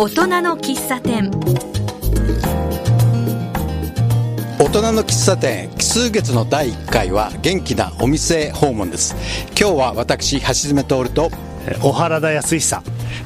大人の喫茶店。大人の喫茶店奇数月の第1回は元気なお店訪問です。今日は私橋爪徹と小原田康久。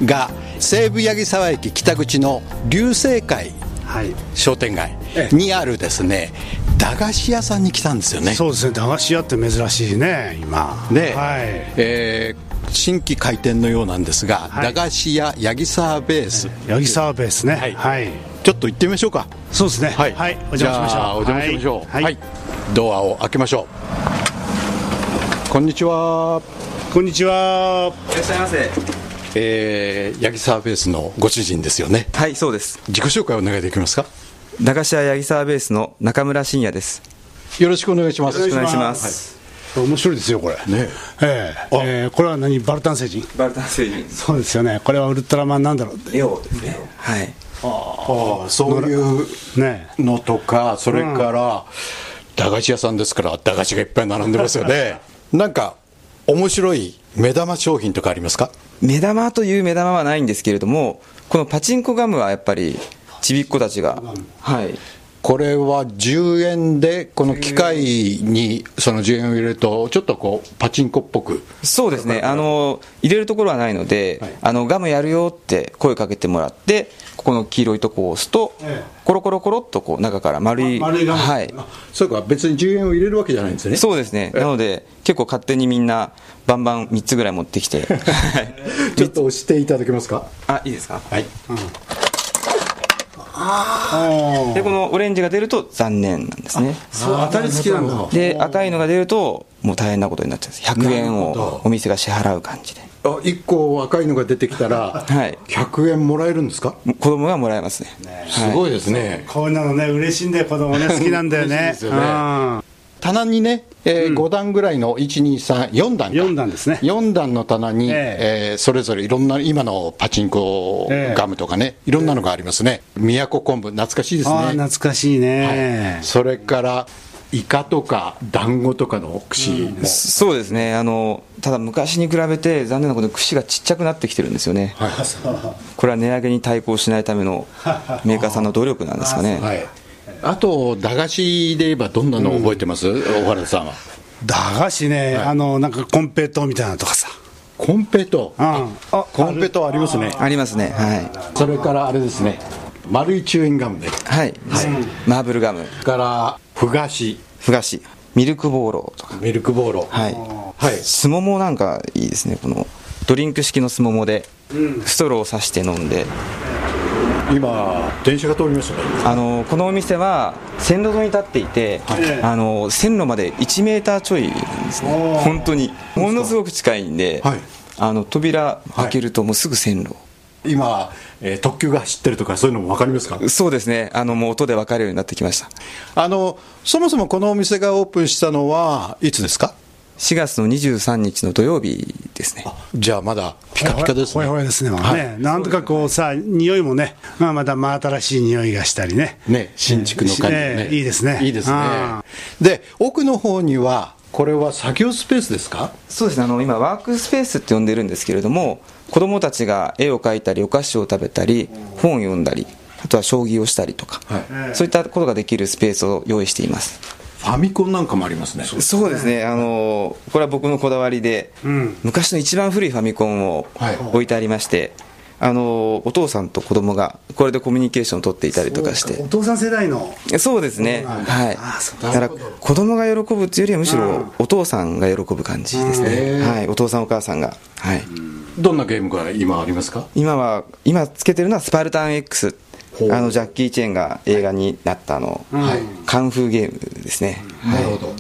が西武八木沢駅北口の流星会はい。商店街にあるですね駄菓子屋さんに来たんですよね。そうですね。駄菓子屋って珍しいね今。で、はい。えー新規開店のようなんですが、はい。駄菓子屋八木沢ベース、八木沢ベースね。はい。はい、ちょっと行ってみましょうか。そうですね。はい、お邪魔しましょう。じゃあお邪魔しましょう。はい、はい。ドアを開けましょう。こんにちは。こんにちは。いらっしゃいませ。えー、八木沢ベースのご主人ですよね。はいそうです。自己紹介お願いできますか？駄菓子屋八木沢ベースの中村真也です。よろしくお願いします。よろしくお願いします面白いですよこれ。ね。ええ。ええこれは何？バルタン星人？バルタン星人。そうですよね。これはウルトラマンなんだろうって。レオですね。はい。ああそういうねのとかそれから駄菓子屋さんですから駄菓子がいっぱい並んでますよね。なんか面白い目玉商品とかありますか？目玉という目玉はないんですけれどもこのパチンコガムはやっぱりちびっ子たちがはいこれは10円でこの機械にその10円を入れるとちょっとこうパチンコっぽく。そうですね。あの入れるところはないので、あのガムやるよって声かけてもらってここの黄色いとこを押すと、ええ。コロコロコロっとこう中から丸いま丸いガム。はい。そうか別に10円を入れるわけじゃないんですね。そうですね。なので結構勝手にみんなバンバン3つぐらい持ってきて。は いちょっと押していただけますか？あいいですか？はい。あでこのオレンジが出ると残念なんですね。あ当たり付きなんだ。で赤いのが出るともう大変なことになっちゃうんです。100円をお店が支払う感じで。あ1個赤いのが出てきたらはい。100円もらえるんですか？子供がもらえますね。すごいですね。こういうのね嬉しいんだよ子供ね。好きなんだよね。ね。うん棚にね、え5段ぐらいの1234段か。四段ですね。4段の棚に、ええ。ーそれぞれいろんな今のパチンコええ。ガムとかね、いろんなのがありますね。宮古昆布懐かしいですああね懐かしいね、それからイカとか団子とかの串も、そうですね。あのただ昔に比べて残念なことに串がちっちゃくなってきてるんですよね、これは値上げに対抗しないためのメーカーさんの努力なんですかね、はい、あと駄菓子で言えばどんなの覚えてます、小原さんは。駄菓子ね、あのなんかコンペイトーみたいなのとかさ。コンペト？うん。あコンペトありますね。あ。りますね。はい。それからあれですね。丸いチューインガムねはい、マーブルガム。からふ菓子。ふ菓子。ミルクボーロとか。ミルクボーロ。はい。はい。すももなんかいいですね。このドリンク式のすももでストローを刺して飲んで今電車が通りましたね。あのこのお店は線路沿いに立っていて、あの線路まで1メーターちょいなんですね。本当に。ものすごく近いんで、はい。あの扉開けるともうすぐ線路、今、えー特急が走ってるとかそういうのも分かりますか？そうですね。あのもう音で分かるようになってきました。あのそもそもこのお店がオープンしたのはいつですか？4月の23日の土曜日ですね。じゃあまだピカピカですね。ほやほやですね,、まあねなんとかこうさ匂いもね、まあ、また真新しい匂いがしたりね。ね新築の感じでねねいいですね。いいですね。あで奥の方にはこれは作業スペースですか？そうですね。あの今ワークスペースって呼んでるんですけれども子供たちが絵を描いたりお菓子を食べたり本を読んだりあとは将棋をしたりとか、はい。そういったことができるスペースを用意していますファミコンなんかもありますね。そうです。ね。あのこれは僕のこだわりで、ん。昔の一番古いファミコンをはい。置いてありまして、あのお父さんと子供がこれでコミュニケーションを取っていたりとかして。お父さん世代の。そうですね、はい、だから子供が喜ぶっていうよりはむしろお父さんが喜ぶ感じですね、はい、お父さんお母さんが、はい、どんなゲームが今ありますか？今は今つけてるのはスパルタン X あのジャッキー・チェンが映画になったあの、カンフーゲームですね、なるほど。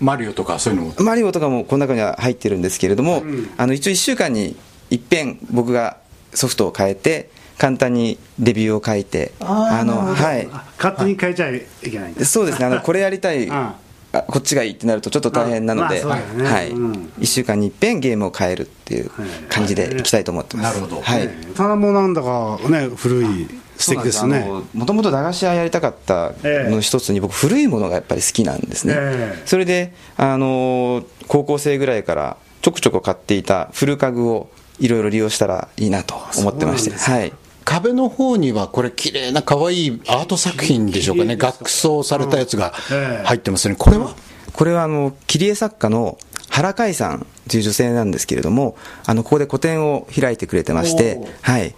マリオとかそういうのも。マリオとかもこの中には入ってるんですけれども、あの一応1週間にいっぺん僕がソフトを変えて簡単にレビューを書いてあのはい。勝手に変えちゃいけないそうですね。あのこれやりたい ああこっちがいいってなるとちょっと大変なので、まあね。はい。うん。1週間にいっぺんゲームを変えるっていう感じでい。きたいと思ってます、なるほど。はい、棚もなんだかね古い素敵ですね。もともと駄菓子屋やりたかったの一つに僕古いものがやっぱり好きなんですね、ええ。それであの高校生ぐらいからちょくちょく買っていた古家具をいろいろ利用したらいいなと思ってまして。はい。壁の方にはこれ綺麗な可愛いアート作品でしょうかね。額装されたやつが入ってますね。これは？これはあの切り絵作家の原海さんという女性なんですけれどもあのここで個展を開いてくれてまして。はい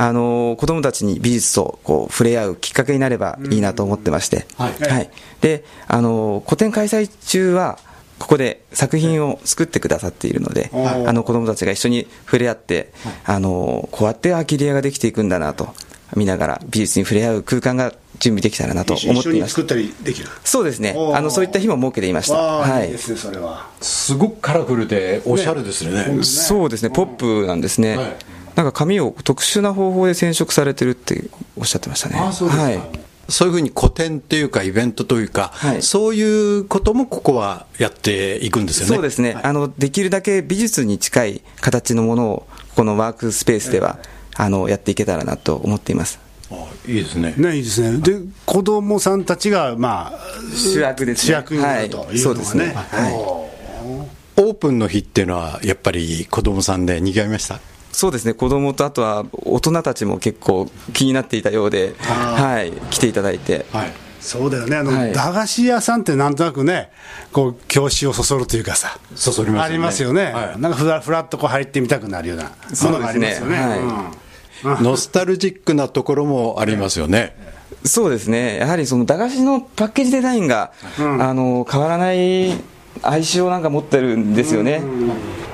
あの子供たちに美術とこう触れ合うきっかけになればいいなと思ってまして、はい。はい、であの個展開催中はここで作品を作ってくださっているので、あの子供たちが一緒に触れ合って、あのこうやってあ切り絵ができていくんだなと見ながら美術に触れ合う空間が準備できたらなと一思っていました緒に作ったりできる？そうですね。あのそういった日も設けていました。はいいいですねそれは。すごくカラフルでおしゃれですね。そうですね、ポップなんですね、はいなんか紙を特殊な方法で染色されてるっておっしゃってましたね。はい、そういうふうに個展っていうかイベントというか、はい。そういうこともここはやっていくんですよね。そうですね、あのできるだけ美術に近い形のものを、このワークスペースでは、あのやっていけたらなと思っています。あいいですね。ねいいですね。で子供さんたちがまあ主役ですね。主役になるとはいいうのがね。そうですね。オープンの日っていうのはやっぱり子供さんで賑わいました？そうですね、子供とあとは大人たちも結構気になっていたようで、はい、来ていただいて、はい。そうだよね。あの、はい。駄菓子屋さんってなんとなくねこう教師をそそるというかさ。そそりますよね。ありますよね、はい。なんかふらふらっとこう入ってみたくなるようなものがありますよね。そうですね。うん。ノスタルジックなところもありますよね、そうですね、やはりその駄菓子のパッケージデザインが、あの変わらない哀愁をなんか持ってるんですよね。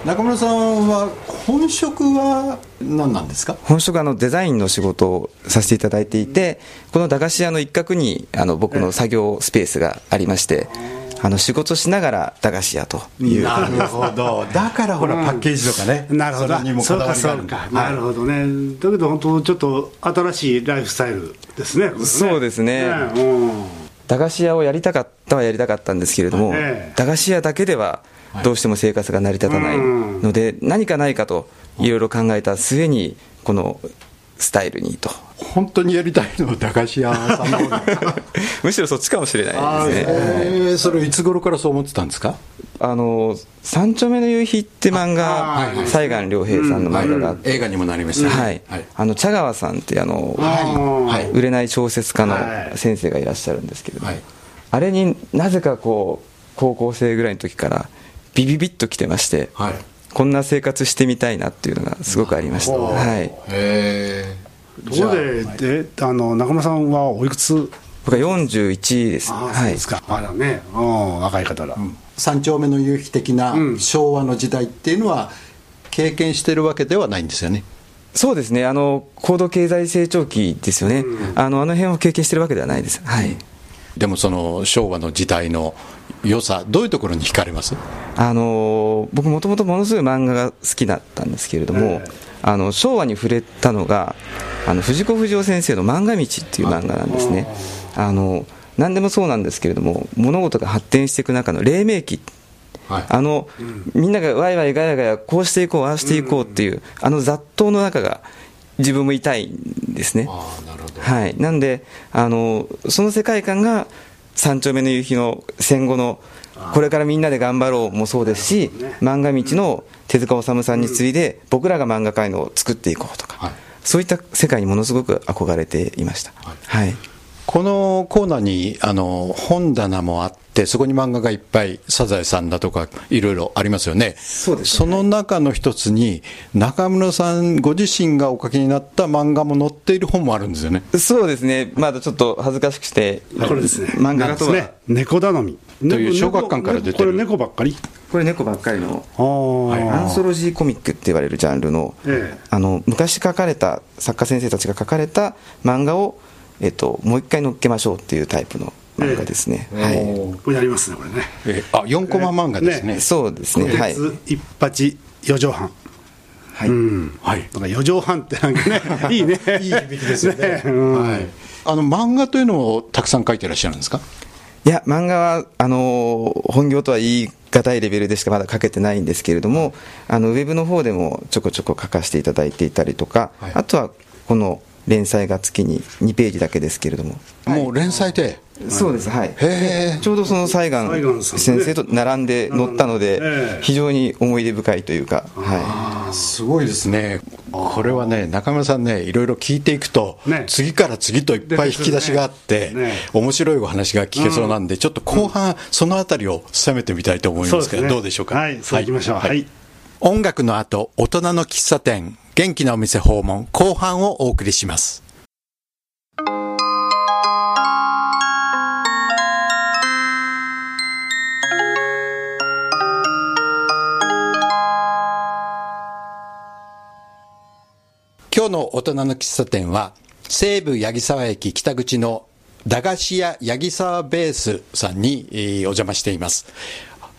中村さんは本職は何なんですか？本職はあのデザインの仕事をさせていただいていて、この駄菓子屋の一角にあの僕の作業スペースがありまして、あの仕事しながら駄菓子屋という、なるほど。だからほら、パッケージとかね。なるほど。にもそうかそうか、はい。なるほどね。だけど本当ちょっと新しいライフスタイルですね。ねそうですね。うん。駄菓子屋をやりたかったはやりたかったんですけれども、ええ。駄菓子屋だけではどうしても生活が成り立たない。ので、何かないかといろいろ考えた末に、このスタイルにと。本当にやりたいのは駄菓子屋さんの むしろそっちかもしれないですね。えーそれいつ頃からそう思ってたんですか？あの三丁目の夕日って漫画、西岸良平さんの漫画があって、映画にもなりましたね。はい、あの茶川さんってあの、はい。はい。売れない小説家のはい。先生がいらっしゃるんですけれども、はい。あれになぜかこう高校生ぐらいの時からビビビッと来てまして、はい。こんな生活してみたいなっていうのがすごくありました、はい、へところでであの中村さんはおいくつ？僕は41です、ああ、そうはいですか。まだね、うん、若い方だ、三丁目の夕日的な昭和の時代っていうのは経験してるわけではないんですよね。そうですね。あの高度経済成長期ですよね、あのあの辺を経験してるわけではないです、はいでもその昭和の時代の良さどういうところに惹かれます？あの僕もともとものすごい漫画が好きだったんですけれども、あの昭和に触れたのがあの藤子不二雄先生の「漫画道」っていう漫画なんですね。あの何でもそうなんですけれども物事が発展していく中の黎明期。はい。あの、みんながワイワイガヤガヤこうしていこうああしていこうっていう、あの雑踏の中が自分もいたいんですねどはい、なんであの、その世界観が三丁目の夕日の戦後の、これからみんなで頑張ろうもそうですし、漫画道の手塚治虫さんに次いで、僕らが漫画界のを作っていこうとか、はい。そういった世界にものすごく憧れていました。はいこのコーナーにあの本棚もあってそこに漫画がいっぱいサザエさんだとかいろいろありますよね。そうですね。その中の一つに中村さんご自身がお書きになった漫画も載っている本もあるんですよね。そうですね、まだちょっと恥ずかしくて、これですね。漫画家とは、ね猫頼み。という小学館から出てる。これ猫ばっかり？これ、猫ばっかりの。アンソロジーコミックって言われるジャンルの,、ええ。あの昔書かれた作家先生たちが書かれた漫画を、えっと、もう一回乗っけましょうっていうタイプの漫画ですね、はい、これやりますねこれね。えあ4コマ漫画ですね。そうですね。はい、鉄一八四畳半。はい。うん。はい。なんか四畳半ってなんかね いいね。いい響きですよね。うん。はい、あの漫画というのをたくさん書いてらっしゃるんですか？いや漫画はあの本業とは言い難いレベルでしかまだ書けてないんですけれどもあのウェブの方でもちょこちょこ書かせていただいていたりとか、はい。あとはこの連載が月に2ページだけですけれども、もう連載でそうですはい。へえちょうどその西西岸先生と並んで乗ったのでええ非常に思い出深いというか、はあすごいですね。これはね、中村さんね、いろいろ聞いていくと、ね。次から次といっぱい引き出しがあって、ね。ね。面白いお話が聞けそうなんで、ちょっと後半、そのあたりを攻めてみたいと思いますけど、ね。どうでしょうか？はい、そう行きましょう。はい。音楽の後、大人の喫茶店、元気なお店訪問、後半をお送りします。今日の大人の喫茶店は、西武八木沢駅北口の駄菓子屋八木沢ベースさんに、お邪魔しています。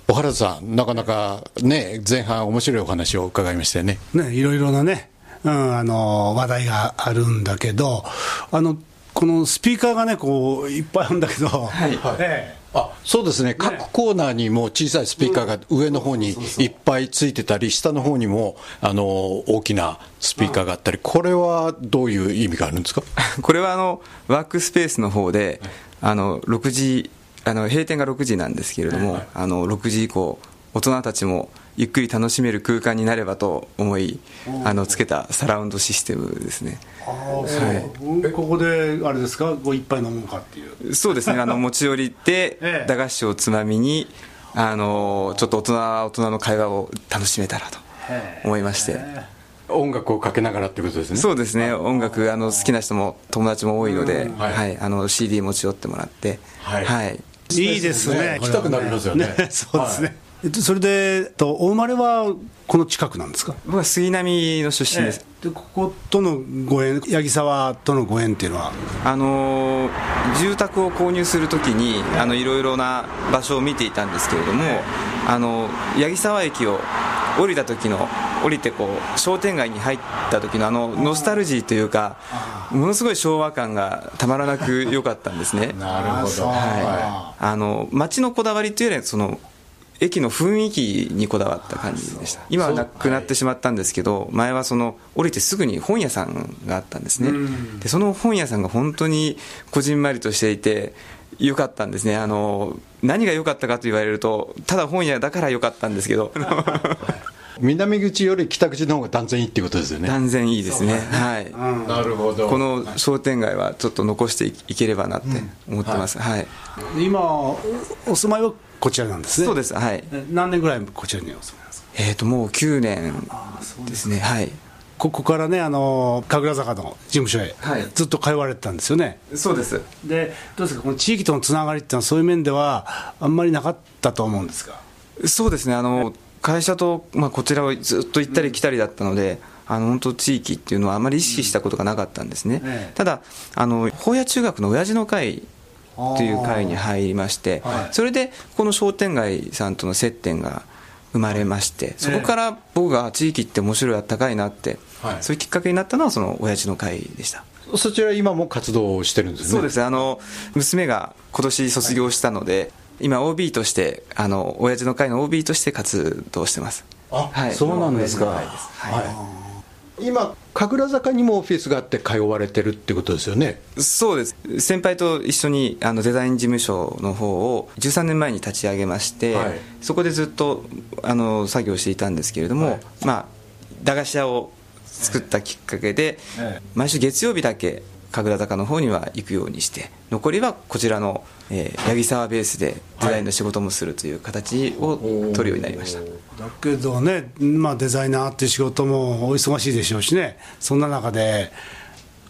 小原田さん、なかなかね、前半面白いお話を伺いましたよね。ね、いろいろなね、うん、あの話題があるんだけど、あのこのスピーカーがね、こういっぱいあるんだけど、はい。えあそうですね、各コーナーにも小さいスピーカーが上の方にいっぱいついてたり、下の方にもあの大きなスピーカーがあったり、これはどういう意味があるんですか？これはあのワークスペースの方で、あの6時あの閉店が6時なんですけれども、あの6時以降大人たちもゆっくり楽しめる空間になればと思いあのつけたサラウンドシステムですね。あーそうここであれですか、こう一杯飲むかっていう。そうですね。あの 持ち寄りでええ。駄菓子をつまみにあのちょっと大人大人の会話を楽しめたらと思いまして。音楽をかけながらってことですね。そうですね。音楽あの好きな人も友達も多いので、はい。はい、あの CD 持ち寄ってもらって。はい。はいいいですね。行きたくなりますよねそうですね。えっとそれで、えっとお生まれはこの近くなんですか？僕は杉並の出身です、でこことのご縁、八木沢とのご縁っていうのは、あのー住宅を購入するときにあのいろいろな場所を見ていたんですけれども、あの八木沢駅を降りた時の降りてこう商店街に入った時のあのノスタルジーというかものすごい昭和感がたまらなく良かったんですね。なるほど。はい、あの街のこだわりというよりはその駅の雰囲気にこだわった感じでした。今はなくなってしまったんですけど、前はその降りてすぐに本屋さんがあったんですね、でその本屋さんが本当にこじんまりとしていて良かったんですね。あの何が良かったかと言われるとただ本屋だから良かったんですけど。南口より北口の方が断然いいっていうことですよね。断然いいですね。はい、なるほど。この商店街はちょっと残していければなって思ってます、はい。今、おお住まいはこちらなんですね。そうです。はい。え何年ぐらいこちらにお住まいですか？えー、ともう9年ですね、はい、ここからね、あの神楽坂の事務所へ、はい。ずっと通われてたんですよね。そうです、で、どうですか、この地域とのつながりっていうのは、そういう面では、あんまりなかったと思うんですが。そうですね、あの会社と、まあ、こちらをずっと行ったり来たりだったので、あの本当、地域っていうのはあまり意識したことがなかったんですね、ええ。ただ、あの法屋中学の親父の会という会に入りまして、はい。それでこの商店街さんとの接点が生まれまして、そこから僕が地域って面白い、あったかいなって、はい。そういうきっかけになったのは、その親父の会でした。そちら今も活動をしてるんですね？そうです。あの娘が今年卒業したので、今 OB としてあの親父の会の OB として活動してます。あ、はい。そうなんですか。はい今、神楽坂にもオフィスがあって通われてるってことですよね？そうです。先輩と一緒にあのデザイン事務所の方を13年前に立ち上げまして、はい。そこでずっとあの作業していたんですけれども、はい。まあ、駄菓子屋を作ったきっかけで、ええ。毎週月曜日だけ神楽坂の方には行くようにして残りはこちらの、えー八木沢ベースでデザインの仕事もするという形を取るようになりました、だけどね、まあ、デザイナーっていう仕事もお忙しいでしょうしね、そんな中で、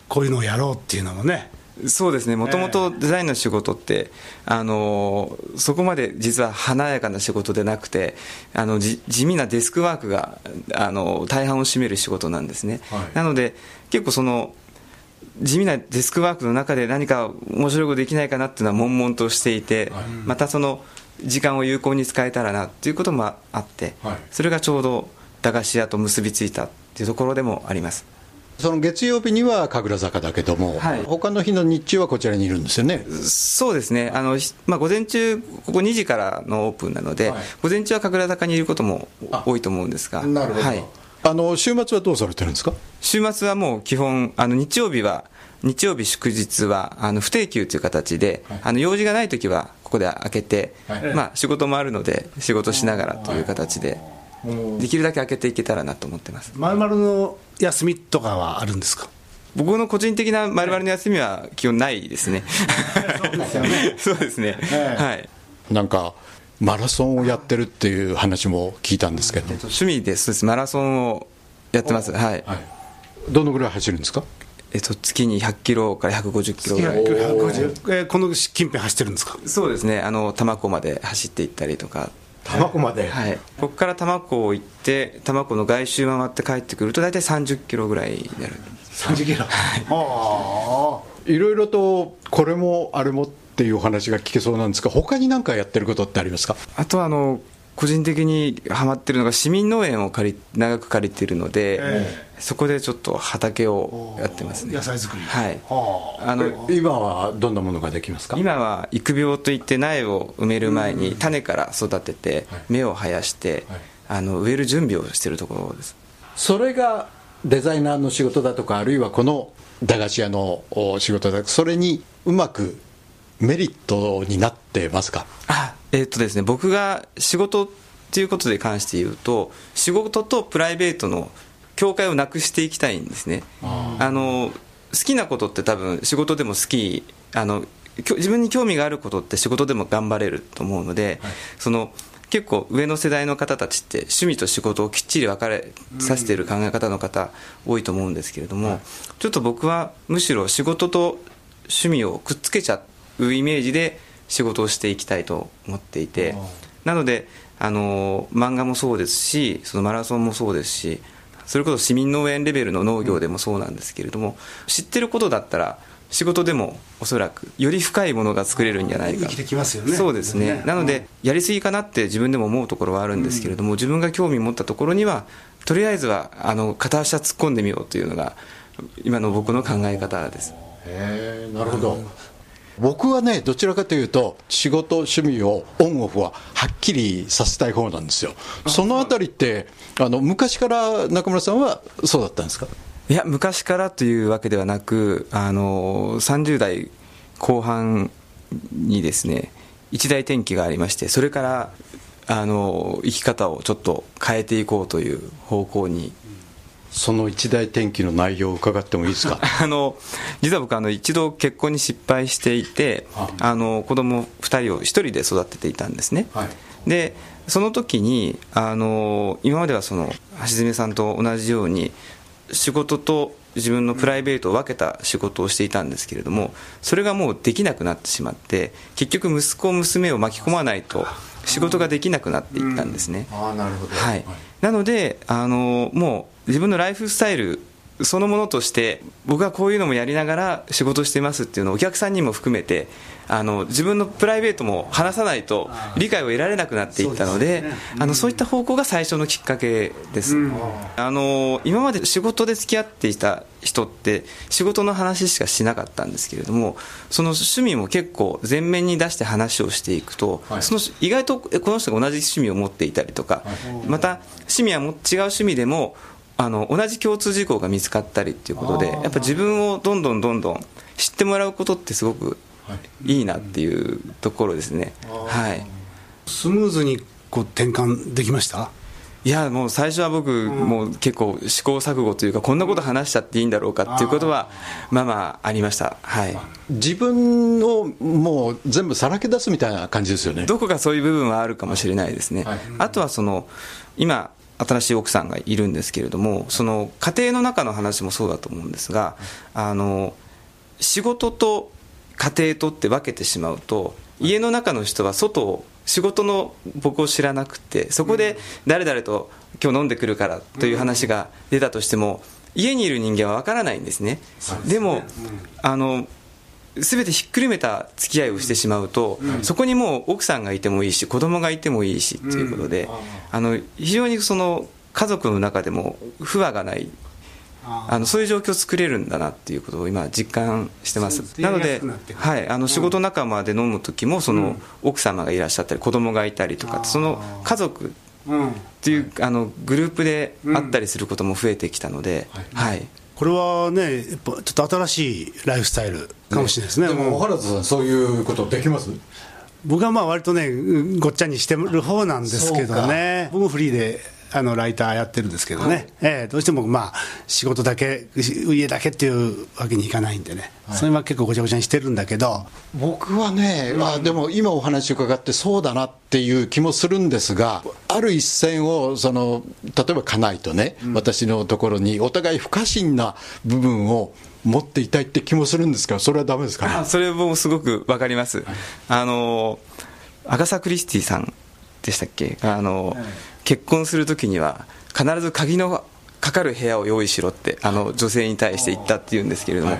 こういうのをやろうっていうのもね、そうですね。もともとデザインの仕事って、あのそこまで実は華やかな仕事でなくてあのじ地味なデスクワークが、あの大半を占める仕事なんですね、はい。なので結構その地味なデスクワークの中で何か面白いことできないかなっていうのは悶々としていて、またその時間を有効に使えたらなっていうこともあって、はい。それがちょうど駄菓子屋と結びついたっていうところでもあります。その月曜日には神楽坂だけども、はい。他の日の日中はこちらにいるんですよね。そうですね。あの、ひまあ、午前中、ここ2時からのオープンなので、はい。午前中は神楽坂にいることもあ多いと思うんですが、はい、あの週末はどうされてるんですか？週末はもう基本、あの日曜日は、日曜日祝日はあの不定休という形で、はい。あの用事がないときはここで開けて、はい。まあ、仕事もあるので、仕事しながらという形でできるだけ開けていけたらなと思ってます。まるまるの休みとかはあるんですか？僕の個人的なまるまるの休みは基本ないですね。そうですよね。そうですね、ええ。はい。なんかマラソンをやってるっていう話も聞いたんですけど、趣味でそうです。マラソンをやってます。はい、どのぐらい走るんですか？えっと、月に100キロから150キロ。ぐらい150えーこの近辺走ってるんですか？そうですね。あの多摩湖まで走っていったりとか。玉子まで？はい、ここから多摩湖行って多摩湖の外周回って帰ってくると大体30キロぐらいになる。30キロ。あいろいろとこれもあれもっていうお話が聞けそうなんですが他に何かやってることってありますか？あとはあの個人的にハマってるのが市民農園を借り長く借りてるので、えそこでちょっと畑をやってますね。野菜作り。はい。はあ。のえ今はどんなものができますか？今は育苗といって苗を埋める前に種から育てて芽を生やしてはい。あの植える準備をしてるところです。それがデザイナーの仕事だとかあるいはこの駄菓子屋のお仕事だそれにうまくメリットになってますか？あえっとですね僕が仕事っていうことで関して言うと仕事とプライベートの境界をなくしていきたいんですね。あの好きなことって多分仕事でも好きあの自分に興味があることって仕事でも頑張れると思うので、その結構上の世代の方たちって趣味と仕事をきっちり分かれさせている考え方の方多いと思うんですけれども、ちょっと僕はむしろ仕事と趣味をくっつけちゃうイメージで仕事をしていきたいと思っていてなのであの漫画もそうですしそのマラソンもそうですしそれこそ市民農園レベルの農業でもそうなんですけれども、知ってることだったら仕事でもおそらくより深いものが作れるんじゃないか。生きてきますよね。そうですね。ね。なのでやりすぎかなって自分でも思うところはあるんですけれども、自分が興味持ったところにはとりあえずはあの片足は突っ込んでみようというのが今の僕の考え方です。へえなるほど僕はねどちらかというと仕事趣味をオンオフははっきりさせたい方なんですよ。そのあたりってあの昔から中村さんはそうだったんですか？いや昔からというわけではなくあの30代後半にですね一大転機がありましてそれからあの生き方をちょっと変えていこうという方向にその一大転機の内容を伺ってもいいですか？あの実は僕あの一度結婚に失敗していてあの子供2人を1人で育てていたんですね、はい。でその時にあの今まではその橋爪さんと同じように仕事と自分のプライベートを分けた仕事をしていたんですけれどもそれがもうできなくなってしまって結局息子娘を巻き込まないと仕事ができなくなっていったんですね、ああなるほど。はい、なのであのもう自分のライフスタイルそのものとして僕はこういうのもやりながら仕事してますっていうのをお客さんにも含めてあの自分のプライベートも話さないと理解を得られなくなっていったのでそうあのそういった方向が最初のきっかけです、あの今まで仕事で付き合っていた人って仕事の話しかしなかったんですけれどもその趣味も結構前面に出して話をしていくと、はい。その意外とこの人が同じ趣味を持っていたりとか、また趣味はも違う趣味でもあの同じ共通事項が見つかったりっていうことでやっぱ自分をどんどんどんどん知ってもらうことってすごくい。いなっていうところですね。はい。スムーズにこう転換できました？いやもう最初は僕、もう結構試行錯誤というかこんなこと話しちゃっていいんだろうかっていうことはまあまあありました。はい。自分をもう全部さらけ出すみたいな感じですよね。どこかそういう部分はあるかもしれないですね、はい。あとはその今新しい奥さんがいるんですけれどもその家庭の中の話もそうだと思うんですがあの仕事と家庭とって分けてしまうと家の中の人は外を仕事の僕を知らなくてそこで誰々と今日飲んでくるからという話が出たとしても家にいる人間は分からないんですね。でもあの全てひっくるめた付き合いをしてしまうと、そこにもう奥さんがいてもいいし子供がいてもいいしっていうことで、あの非常にその家族の中でも不和がないあのそういう状況を作れるんだなっていうことを今実感してます。なのではい、あの仕事仲間で飲む時もその奥様がいらっしゃったり子供がいたりとかその家族うん。っていうあのグループで会ったりすることも増えてきたので、はいこれはねやっぱちょっと新しいライフスタイルかもしれないですねでも原田さんそういうことできます？僕はまあ割とねうんごっちゃにしてる方なんですけどね。僕もフリーであのライターやってるんですけどね、ええどうしてもまあ仕事だけ、家だけっていうわけにいかないんでね、それは結構ごちゃごちゃにしてるんだけど、僕はね、まあ、でも今お話伺ってそうだなっていう気もするんですが、ある一線をその例えば家内とね、私のところにお互い不可侵な部分を持っていたいって気もするんですが、それはダメですかね？あそれもすごくわかります、あのアガサ・クリスティさんでしたっけ？あの、結婚するときには必ず鍵のかかる部屋を用意しろってあの女性に対して言ったっていうんですけれども、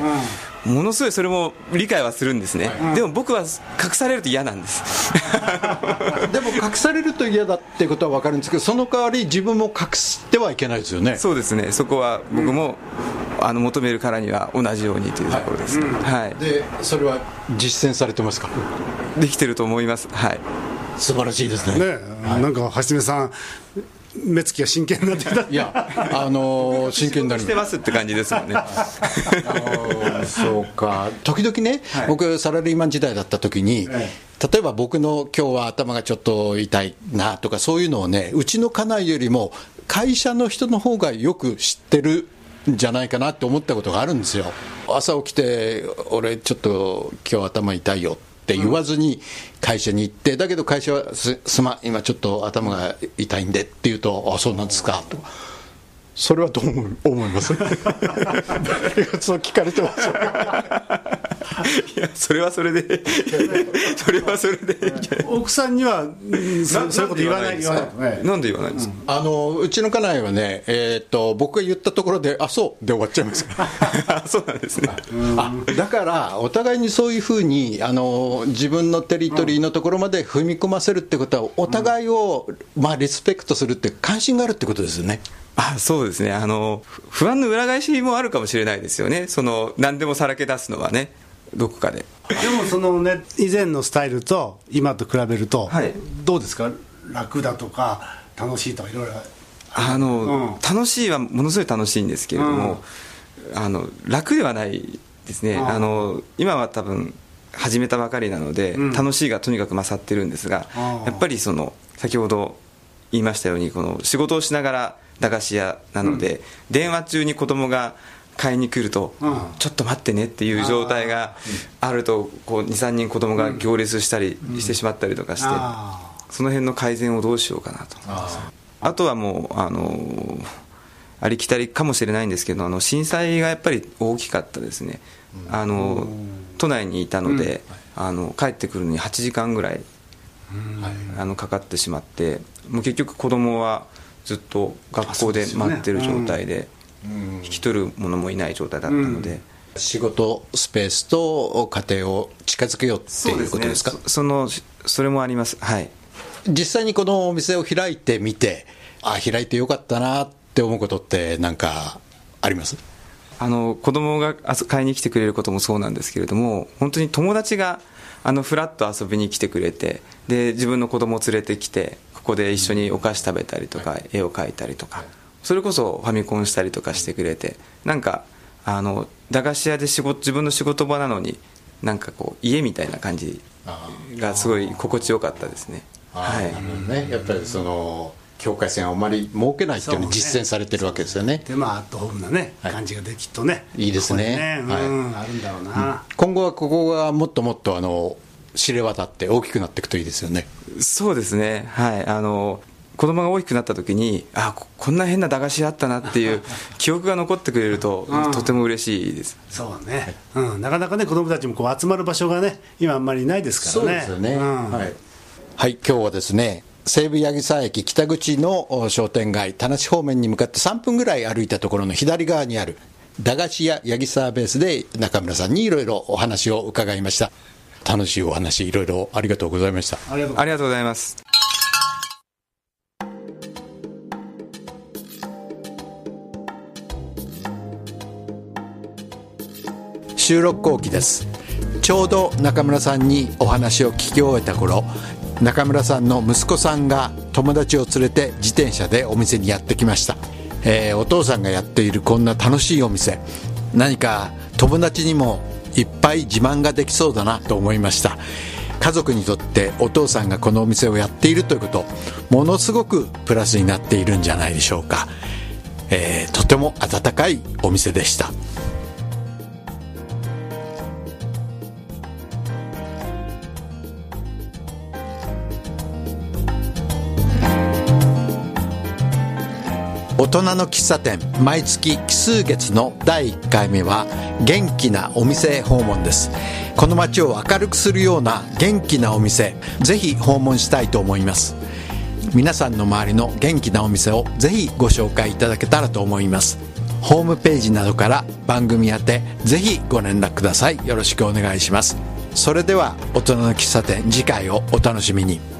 ものすごいそれも理解はするんですね、でも僕は隠されると嫌なんです。でも隠されると嫌だってことは分かるんですけど、その代わり自分も隠してはいけないですよね。そうですね。そこは僕も、あの求めるからには同じようにというところですね、はい。で、それは実践されてますか？できてると思います。はい素晴らしいですね。ね、なんかはじめさん、目つきが真剣になってきた。いや、あのー真剣になりしてますって感じですもんねそうか、時々ね、僕、サラリーマン時代だった時に、例えば僕の今日は頭がちょっと痛いなとか、そういうのをね、うちの家内よりも、会社の人の方がよく知ってるんじゃないかなって思ったことがあるんですよ。朝起きて、俺、ちょっと今日頭痛いよって言わずに会社に行って、だけど会社はすすま、今ちょっと頭が痛いんでって言うと、あそうなんですかと。それはどう思います？そう聞かれてます？いやそれはそれでそれはそれで。奥さんには、うんそそういうこと言わない、なんで言わないんですか、あのうちの家内はね、えーっと僕が言ったところで、あそうで終わっちゃいます。あ そうなんですね。あだから、お互いにそういうふうにあの自分のテリトリーのところまで踏み込ませるってことは、お互いを、まあ、リスペクトするって、関心があるってことですよね。あそうですね。あの不安の裏返しもあるかもしれないですよね。その何でもさらけ出すのはね。どこかで。でもそのね、以前のスタイルと今と比べると、はい。どうですか、楽だとか、楽しいとか、いろいろ。あの、うん。楽しいはものすごい楽しいんですけれども、あの楽ではないですね、ああの今は多分始めたばかりなので、うん。楽しいがとにかく勝ってるんですが、あやっぱりその先ほど言いましたようにこの仕事をしながら駄菓子屋なので、電話中に子供が買いに来ると、うん。ちょっと待ってねっていう状態があると23人子供が行列したりしてしまったりとかして、あその辺の改善をどうしようかなとあとはもうあのありきたりかもしれないんですけどあの震災がやっぱり大きかったですね、あの都内にいたので、あの帰ってくるのに8時間ぐらい、あのかかってしまってもう結局子供はずっと学校で待ってる状態で引き取る者もいない状態だったので、仕事スペースと家庭を近づけようっていうことですか？そそのそれもあります。はい。実際にこのお店を開いてみて、あ開いてよかったなって思うことって、なんかあります？あの子供が買いに来てくれることもそうなんですけれども本当に友達があのフラッと遊びに来てくれてで自分の子供を連れてきてここで一緒にお菓子食べたりとか、絵を描いたりとかそれこそファミコンしたりとかしてくれてなんかあの駄菓子屋で仕事自分の仕事場なのになんかこう家みたいな感じがすごい心地よかったですね。はい。なるほどね、やっぱりその境界線をあまり設けないっていうのを実践されてるわけですよね。で、まあ、アットホームなね、はい。感じができっとね。いいですね。ここにうん、はあるんだろうな。今後はここがもっともっとあの知れ渡って大きくなっていくといいですよね。そうですね、はい、あの子供が大きくなった時に、あここんな変な駄菓子あったなっていう 記憶が残ってくれると、うん。とても嬉しいです。そうね、うん、なかなかね、子供たちもこう集まる場所がね、今あんまりないですからね。うん。はい、はい、今日はですね西武八木沢駅北口のお商店街田無方面に向かって3分ぐらい歩いたところの左側にある駄菓子屋八木沢ベースで中村さんにいろいろお話を伺いました楽しいお話いろいろありがとうございました。ありがとうございます。収録後期です。ちょうど中村さんにお話を聞き終えた頃中村さんの息子さんが友達を連れて自転車でお店にやってきました、えーお父さんがやっているこんな楽しいお店。何か友達にもいっぱい自慢ができそうだなと思いました。家族にとってお父さんがこのお店をやっているということものすごくプラスになっているんじゃないでしょうか、えー、とても温かいお店でした。人の喫茶店毎月奇数月の第1回目は元気なお店訪問です。この街を明るくするような元気なお店ぜひ訪問したいと思います。皆さんの周りの元気なお店をぜひご紹介いただけたらと思います。ホームページなどから番組宛てぜひご連絡ください。よろしくお願いします。それでは大人の喫茶店次回をお楽しみに。